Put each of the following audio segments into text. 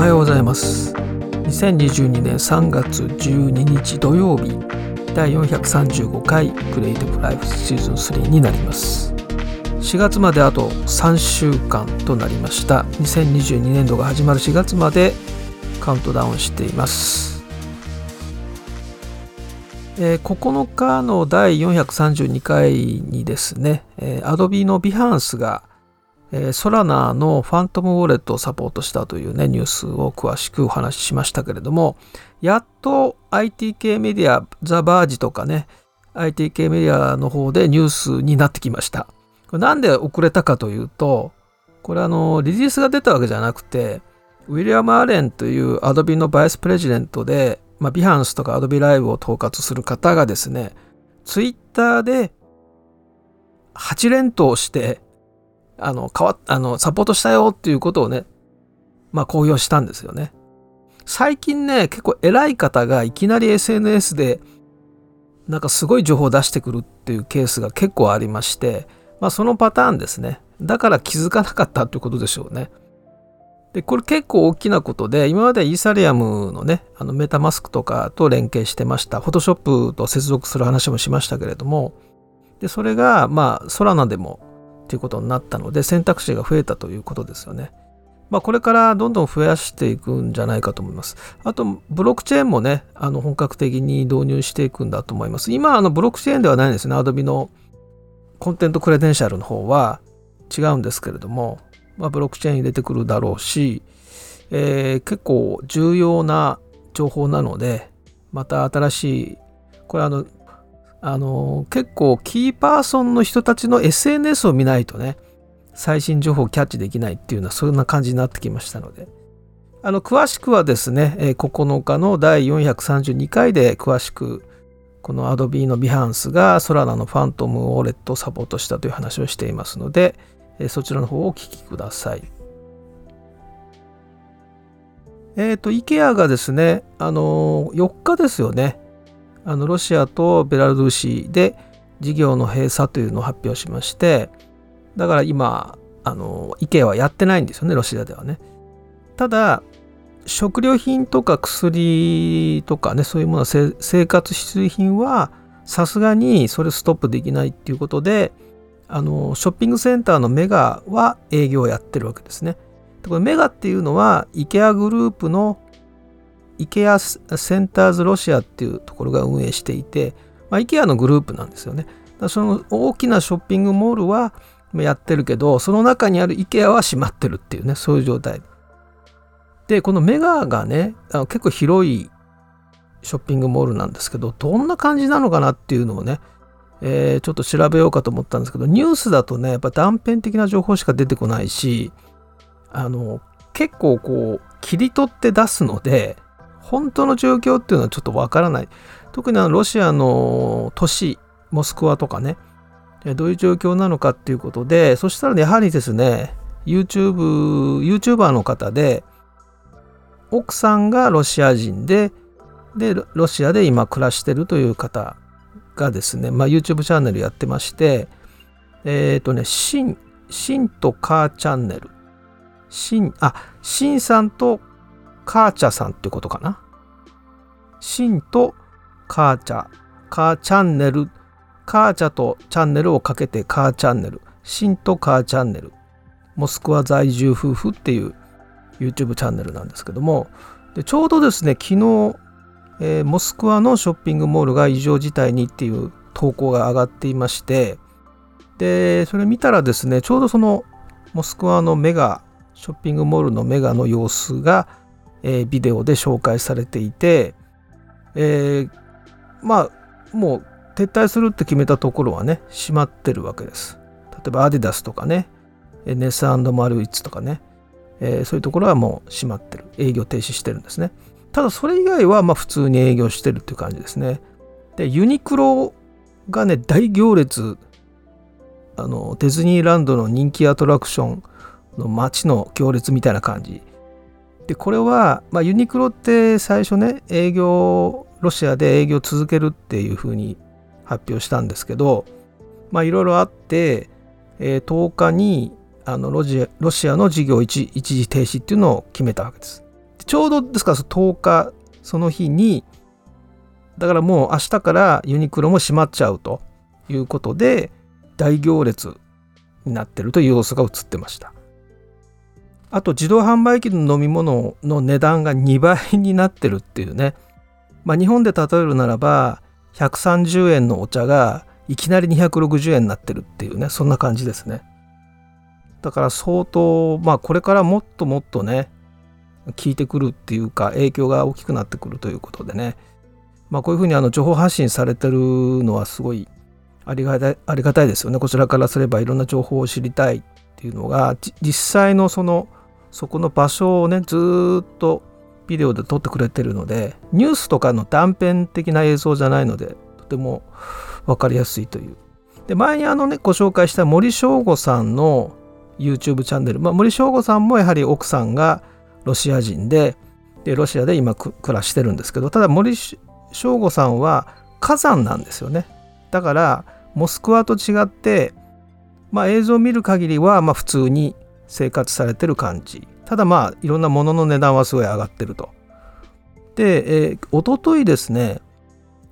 おはようございます。2022年3月12日土曜日第435回クリエイティブライフシーズン3になります。4月まであと3週間となりました。2022年度が始まる4月までカウントダウンしています。えー、9日の第432回にですね、えー、Adobe の Behance がソラナのファントムウォレットをサポートしたというね、ニュースを詳しくお話ししましたけれども、やっと IT 系メディア、ザ・バージとかね、IT 系メディアの方でニュースになってきました。これなんで遅れたかというと、これあの、リリースが出たわけじゃなくて、ウィリアム・アレンという Adobe のバイスプレジデントで、まあ、ビハンスとか Adobe ライブを統括する方がですね、ツイッターで8連投してあの、変わあの、サポートしたよっていうことをね、まあ公表したんですよね。最近ね、結構偉い方がいきなり SNS で、なんかすごい情報を出してくるっていうケースが結構ありまして、まあそのパターンですね。だから気づかなかったということでしょうね。で、これ結構大きなことで、今までイーサリアムのね、あのメタマスクとかと連携してました。フォトショップと接続する話もしましたけれども、で、それが、まあ、ソラナでもということになったので選択肢が増えたということですよね。まあ、これからどんどん増やしていくんじゃないかと思います。あと、ブロックチェーンもね、あの本格的に導入していくんだと思います。今、あのブロックチェーンではないんですね。Adobe のコンテントクレデンシャルの方は違うんですけれども、まあ、ブロックチェーン入れてくるだろうし、えー、結構重要な情報なので、また新しい、これあの、あの結構キーパーソンの人たちの SNS を見ないとね最新情報をキャッチできないっていうようなそんな感じになってきましたのであの詳しくはですね9日の第432回で詳しくこの Adobe の Behance がソラナのファントムウォレットをサポートしたという話をしていますのでそちらの方をお聞きください。えっ、ー、と、IKEA がですね、あの4日ですよね、あのロシアとベラルーシで事業の閉鎖というのを発表しましてだから今あの IKEA はやってないんですよねロシアではねただ食料品とか薬とかねそういうものは生活必需品はさすがにそれストップできないっていうことであのショッピングセンターのメガは営業をやってるわけですね。でこれメガっていうのは IKEA グループのイケアセンターズロシアっていうところが運営していて、まあ、イケアのグループなんですよね。その大きなショッピングモールはやってるけど、その中にあるイケアは閉まってるっていうね、そういう状態。で、このメガがね、結構広いショッピングモールなんですけど、どんな感じなのかなっていうのをね、えー、ちょっと調べようかと思ったんですけど、ニュースだとね、やっぱ断片的な情報しか出てこないし、あの、結構こう、切り取って出すので、本当の状況っていうのはちょっとわからない。特にあのロシアの都市、モスクワとかね、どういう状況なのかっていうことで、そしたらやはりですね、YouTube、YouTuber の方で、奥さんがロシア人で、で、ロシアで今暮らしてるという方がですね、まあ、YouTube チャンネルやってまして、えっ、ー、とね、シン、シンとカーチャンネル。シン、あ、シンさんとカーチャさんってことかな？シンとカーチャ、カーチャンネル、カーチャとチャンネルをかけてカーチャンネル、シンとカーチャンネル、モスクワ在住夫婦っていう YouTube チャンネルなんですけども、でちょうどですね、昨日、えー、モスクワのショッピングモールが異常事態にっていう投稿が上がっていまして、で、それ見たらですね、ちょうどそのモスクワのメガ、ショッピングモールのメガの様子がえー、ビデオで紹介されていて、えー、まあもう撤退するって決めたところはね閉まってるわけです。例えばアディダスとかねネスマルイッツとかね、えー、そういうところはもう閉まってる。営業停止してるんですね。ただそれ以外はまあ普通に営業してるっていう感じですね。でユニクロがね大行列あのディズニーランドの人気アトラクションの街の行列みたいな感じ。でこれは、まあ、ユニクロって最初ね営業ロシアで営業続けるっていうふうに発表したんですけどまあいろいろあって、えー、10日にあのロジロシアの事業一一時停止っていうのを決めたわけです。でちょうどですから10日その日にだからもう明日からユニクロも閉まっちゃうということで大行列になってるという様子が映ってましたあと自動販売機の飲み物の値段が2倍になってるっていうね。まあ日本で例えるならば130円のお茶がいきなり260円になってるっていうね。そんな感じですね。だから相当まあこれからもっともっとね効いてくるっていうか影響が大きくなってくるということでね。まあこういうふうにあの情報発信されてるのはすごいありがたいありがたいですよね。こちらからすればいろんな情報を知りたいっていうのが実際のそのそこの場所をねずっとビデオで撮ってくれてるのでニュースとかの断片的な映像じゃないのでとても分かりやすいという。で前にあのねご紹介した森翔吾さんの YouTube チャンネル、まあ、森翔吾さんもやはり奥さんがロシア人ででロシアで今暮らしてるんですけどただ森翔吾さんは火山なんですよね。だからモスクワと違ってまあ映像を見る限りはまあ普通に生活されてる感じ。ただまあいろんなものの値段はすごい上がってると。で、えー、おとといですね、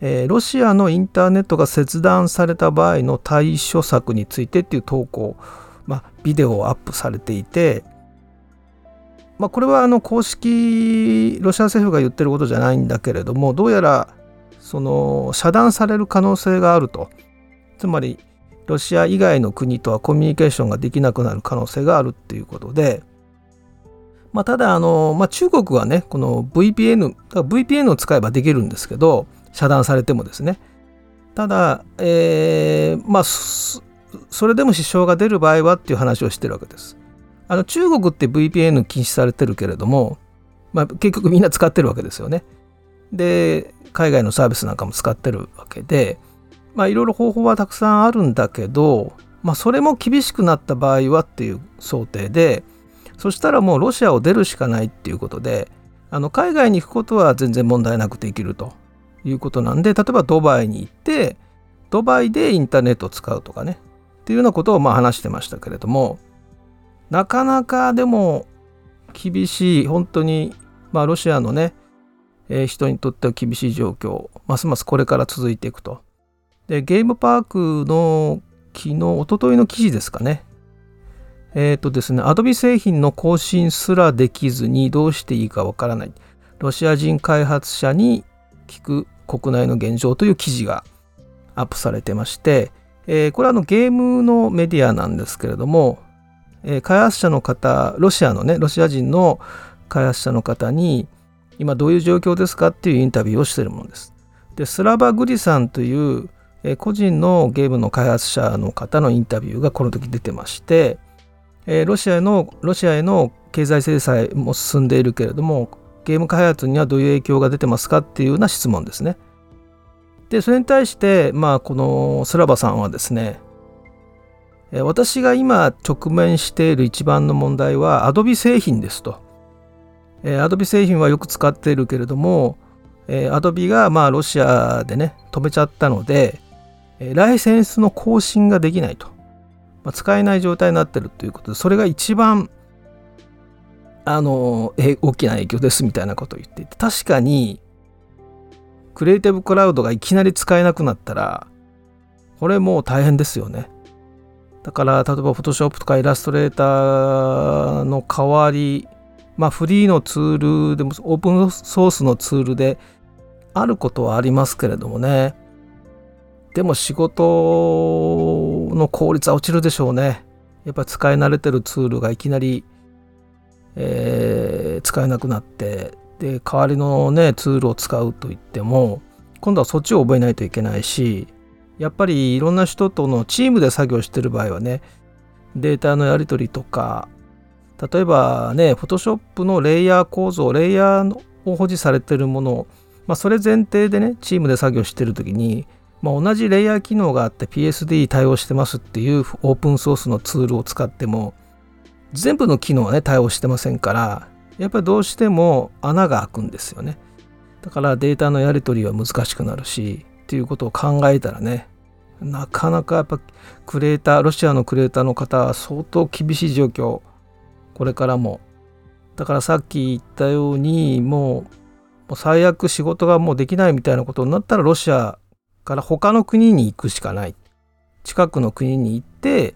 えー、ロシアのインターネットが切断された場合の対処策についてっていう投稿、まあ、ビデオをアップされていてまあ、これはあの公式ロシア政府が言ってることじゃないんだけれどもどうやらその遮断される可能性があると。つまりロシア以外の国とはコミュニケーションができなくなる可能性があるっていうことで、まあ、ただあの、まあ、中国はねこの VPN VPN を使えばできるんですけど遮断されてもですねただ、えー、まあそれでも支障が出る場合はっていう話をしてるわけです。あの中国って VPN 禁止されてるけれども、まあ、結局みんな使ってるわけですよね。で海外のサービスなんかも使ってるわけでまあいろいろ方法はたくさんあるんだけど、まあ、それも厳しくなった場合はっていう想定でそしたらもうロシアを出るしかないっていうことであの海外に行くことは全然問題なくできるということなんで例えばドバイに行ってドバイでインターネットを使うとかねっていうようなことをまあ話してましたけれどもなかなかでも厳しい本当にまあロシアのね、えー、人にとっては厳しい状況ますますこれから続いていくと。でゲームパークの昨日おとといの記事ですかねえっ、ー、とですねアドビ製品の更新すらできずにどうしていいかわからないロシア人開発者に聞く国内の現状という記事がアップされてまして、えー、これはあのゲームのメディアなんですけれどもえー、開発者の方ロシアのねロシア人の開発者の方に今どういう状況ですかっていうインタビューをしているものです。でスラバ・グリさんという、え、個人のゲームの開発者の方のインタビューがこの時出てまして、え、ロシアへのロシアへの経済制裁も進んでいるけれどもゲーム開発にはどういう影響が出てますかっていうような質問ですね。でそれに対してまあこのスラバさんはですね私が今直面している一番の問題は Adobe 製品ですと。Adobe 製品はよく使っているけれども Adobe がまあロシアでね止めちゃったのでライセンスの更新ができないと、まあ、使えない状態になってるということでそれが一番あの大きな影響ですみたいなことを言っていて確かにクリエイティブクラウドがいきなり使えなくなったらこれもう大変ですよね。だから例えば Photoshop とかイラストレーターの代わりまあフリーのツールでもオープンソースのツールであることはありますけれどもねでも仕事の効率は落ちるでしょうね。やっぱり使い慣れてるツールがいきなり、えー、使えなくなってで代わりのねツールを使うといっても今度はそっちを覚えないといけないしやっぱりいろんな人とのチームで作業してる場合はねデータのやり取りとか例えばね Photoshop のレイヤー構造レイヤーを保持されてるもの、まあ、それ前提でねチームで作業してる時に、まあ、同じレイヤー機能があって PSD 対応してますっていうオープンソースのツールを使っても全部の機能はね対応してませんからやっぱりどうしても穴が開くんですよね。だからデータのやり取りは難しくなるしっていうことを考えたらねなかなかやっぱクレーターロシアのクレーターの方は相当厳しい状況。これからも。だからさっき言ったようにもうもう最悪仕事がもうできないみたいなことになったらロシアから他の国に行くしかない。近くの国に行って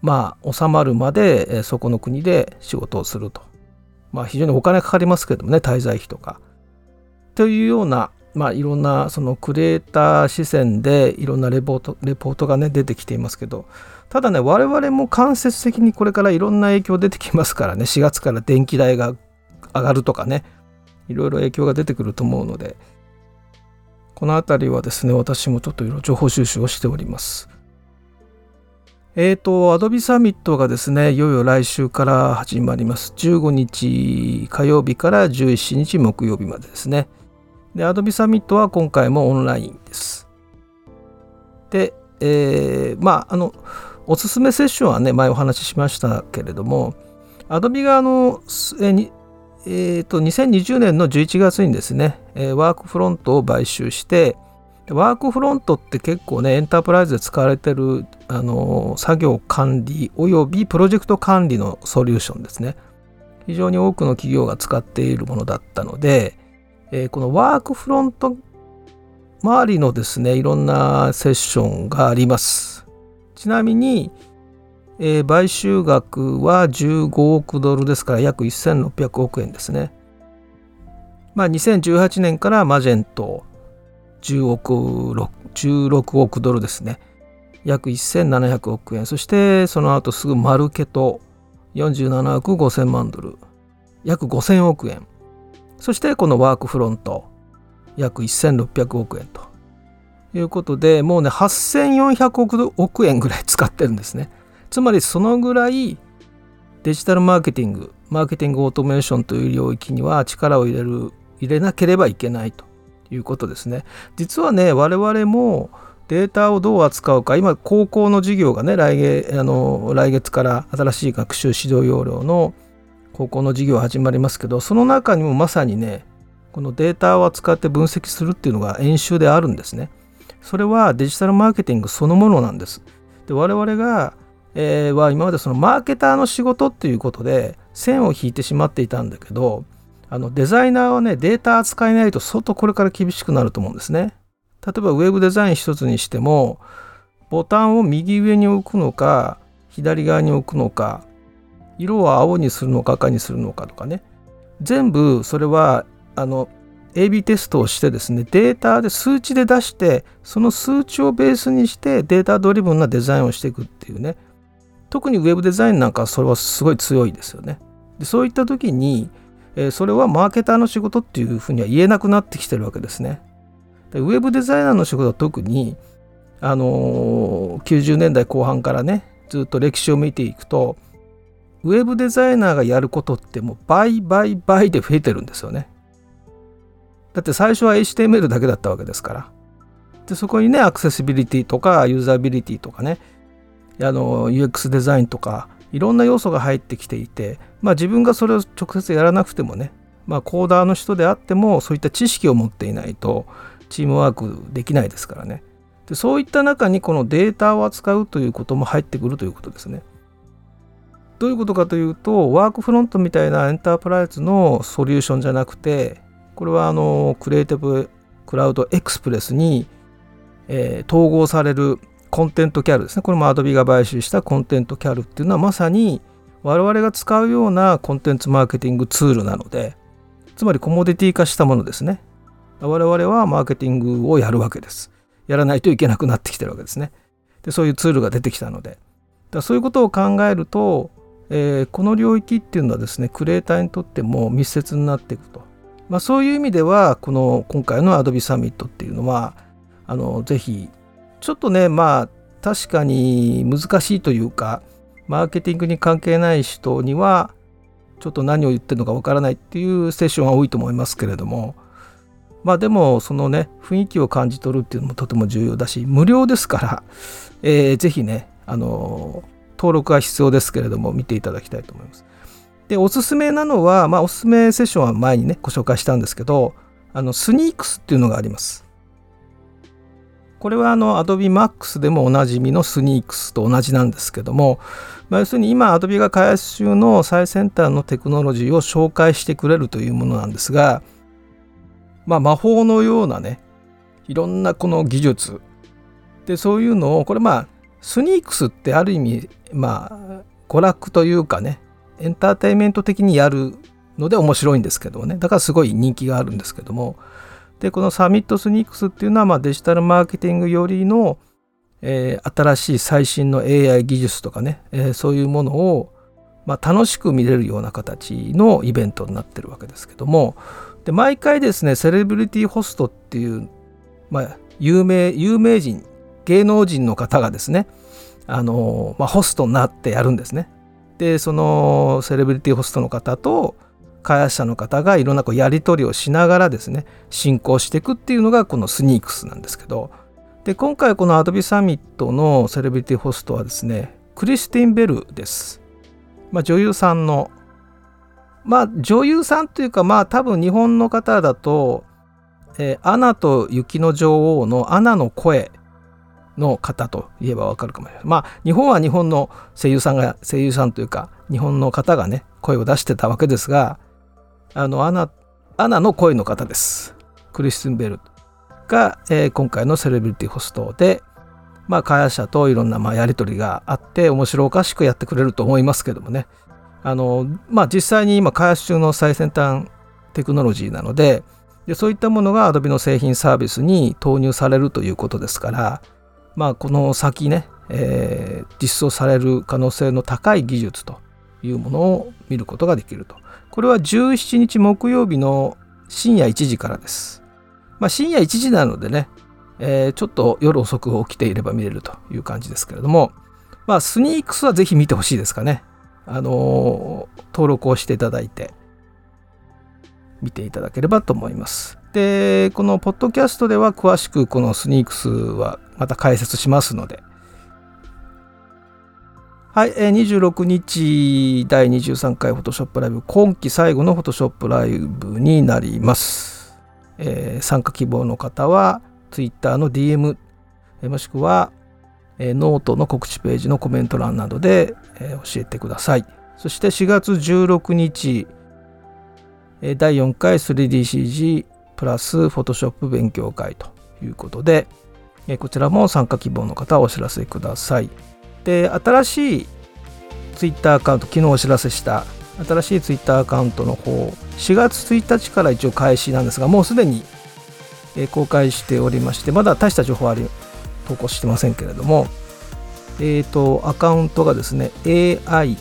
まあ収まるまでそこの国で仕事をすると。まあ非常にお金かかりますけどもね滞在費とか。というようなまあいろんなそのクリエイター視線でいろんなレポートレポートがね出てきていますけど。ただね我々も間接的にこれからいろんな影響出てきますからね。4月から電気代が上がるとかね。いろいろ影響が出てくると思うので。この辺りはですね私もちょっといろいろ情報収集をしておりますえーと、アドビサミットがですね、いよいよ来週から始まります。15日火曜日から17日木曜日までですね。で、アドビサミットは今回もオンラインです。で、えー、まあ、あの、おすすめセッションはね、前お話ししましたけれども、アドビがあの、えーえーと、2020年の11月にですねえ、ワークフロントを買収して、ワークフロントって結構ねエンタープライズで使われてるあの作業管理およびプロジェクト管理のソリューションですね。非常に多くの企業が使っているものだったので、えー、このワークフロント周りのですねいろんなセッションがあります。ちなみに、えー、買収額は15億ドルですから約1600億円ですね。まあ2018年からマジェント10億16億ドルですね。約1700億円。そしてその後すぐマルケト47億5000万ドル。約5000億円。そしてこのワークフロント約1600億円と。いうことでもうね8400億円ぐらい使ってるんですね。つまりそのぐらいデジタルマーケティングマーケティングオートメーションという領域には力を入れる入れなければいけないということですね。実はね我々もデータをどう扱うか今高校の授業がね来月あの来月から新しい学習指導要領の高校の授業始まりますけどその中にもまさにねこのデータを扱って分析するっていうのが演習であるんですね。それはデジタルマーケティングそのものなんです。で我々が、えー、は今までそのマーケターの仕事っていうことで線を引いてしまっていたんだけどあのデザイナーはねデータ扱えないと相当これから厳しくなると思うんですね。例えばウェブデザイン一つにしてもボタンを右上に置くのか左側に置くのか色を青にするのか赤にするのかとかね全部それはあの AB テストをしてですねデータで数値で出してその数値をベースにしてデータドリブンなデザインをしていくっていうね特にウェブデザインなんかそれはすごい強いですよねでそういった時にえそれはマーケターの仕事っていうふうには言えなくなってきてるわけですね。でウェブデザイナーの仕事は特に、あのー、90年代後半からねずっと歴史を見ていくとウェブデザイナーがやることってもう倍倍倍で増えてるんですよね。だって最初は HTML だけだったわけですから。でそこにねアクセシビリティとかユーザビリティとかねあの UX デザインとかいろんな要素が入ってきていて、まあ、自分がそれを直接やらなくてもね、まあ、コーダーの人であってもそういった知識を持っていないとチームワークできないですからね。でそういった中にこのデータを扱うということも入ってくるということですね。どういうことかというとワークフロントみたいなエンタープライズのソリューションじゃなくてこれはあのクリエイティブクラウドエクスプレスに、えー、統合されるコンテントキャルですね。これも Adobe が買収したコンテントキャルっていうのはまさに我々が使うようなコンテンツマーケティングツールなので、つまりコモディティ化したものですね。我々はマーケティングをやるわけです。やらないといけなくなってきてるわけですね。でそういうツールが出てきたので。だそういうことを考えると、えー、この領域っていうのはですね、クリエイターにとっても密接になっていくと。まあ、そういう意味では、この今回の Adobe サミットっていうのは、あのぜひちょっとねまあ確かに難しいというかマーケティングに関係ない人にはちょっと何を言ってるのかわからないっていうセッションが多いと思いますけれどもまあでもそのね雰囲気を感じ取るっていうのもとても重要だし無料ですから、えー、ぜひねあの登録は必要ですけれども見ていただきたいと思います。でおすすめなのは、まあ、おすすめセッションは前にねご紹介したんですけどあのスニークスっていうのがあります。これはあの Adobe Max でもおなじみのスニークスと同じなんですけども、まあ、要するに今 Adobe が開発中の最先端のテクノロジーを紹介してくれるというものなんですが、まあ、魔法のようなねいろんなこの技術。でそういうのをこれまあスニークスってある意味まあ娯楽というかねエンターテインメント的にやるので面白いんですけどもね。だからすごい人気があるんですけども。でこのサミットスニークスっていうのはまあデジタルマーケティングよりの、えー、新しい最新の AI 技術とかね、えー、そういうものを、まあ、楽しく見れるような形のイベントになってるわけですけどもで毎回ですねセレブリティホストっていう、まあ、有名有名人芸能人の方がですねあの、まあ、ホストになってやるんですね。でそのセレブリティホストの方と開発者の方がいろんなこうやり取りをしながらですね進行していくっていうのがこのスニークスなんですけどで今回このアドビサミットのセレブリティホストはですねクリスティン・ベルです。まあ、女優さんのまあ女優さんというかまあ多分日本の方だと「えー、アナと雪の女王」のアナの声の方といえばわかるかもしれない。まあ日本は日本の声優さんが声優さんというか日本の方がね声を出してたわけですがあのアナアナの声の方です。クリスティン・ベルが、えー、今回のセレブリティホストで、まあ、開発者といろんなまあやり取りがあって面白おかしくやってくれると思いますけどもねあの、まあ、実際に今開発中の最先端テクノロジーなのででそういったものが Adobe の製品サービスに投入されるということですからまあこの先ね、えー、実装される可能性の高い技術というものを見ることができると。これは17日木曜日の深夜1時からです。まあ、深夜1時なのでね、えー、ちょっと夜遅く起きていれば見れるという感じですけれども、まあ、スニークスはぜひ見てほしいですかね。あのー、登録をしていただいて、見ていただければと思います。で、このポッドキャストでは詳しくこのスニークスはまた解説しますので、はい、え26日第23回フォトショップライブ今季最後のフォトショップライブになります、えー、参加希望の方は Twitter の DM、えー、もしくは、えー、ノートの告知ページのコメント欄などで、え教えてくださいそして4月16日、え第4回 3DCG プラスフォトショップ勉強会ということで、えこちらも参加希望の方はお知らせください。で新しいツイッターアカウント昨日お知らせした新しいツイッターアカウントの方4月1日から一応開始なんですがもうすでに公開しておりましてまだ大した情報は投稿してませんけれどもえっ、ー、とアカウントがですね AI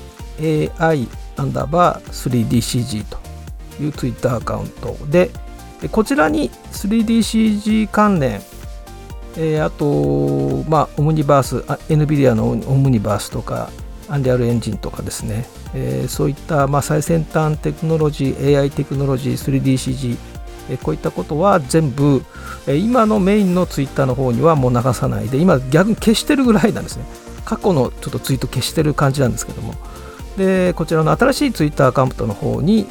AI アンダーバー 3DCG というツイッターアカウントでこちらに 3DCG 関連えー、あと、まあ、オムニバース、NVIDIA のオムニバースとか、アンリアルエンジンとかですね、えー、そういった、まあ、最先端テクノロジー、AI テクノロジー、3DCG、えー、こういったことは全部、えー、今のメインのツイッターの方にはもう流さないで、今逆に消してるぐらいなんですね。過去のちょっとツイート消してる感じなんですけども。で、こちらの新しいツイッターアカウントの方に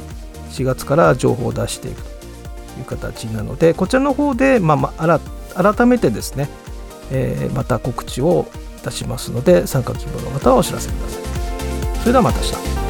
4月から情報を出していくという形なので、こちらの方で、まあ、まあ、改めてですね、えー、また告知をいたしますので参加希望の方はお知らせください。それではまた明日。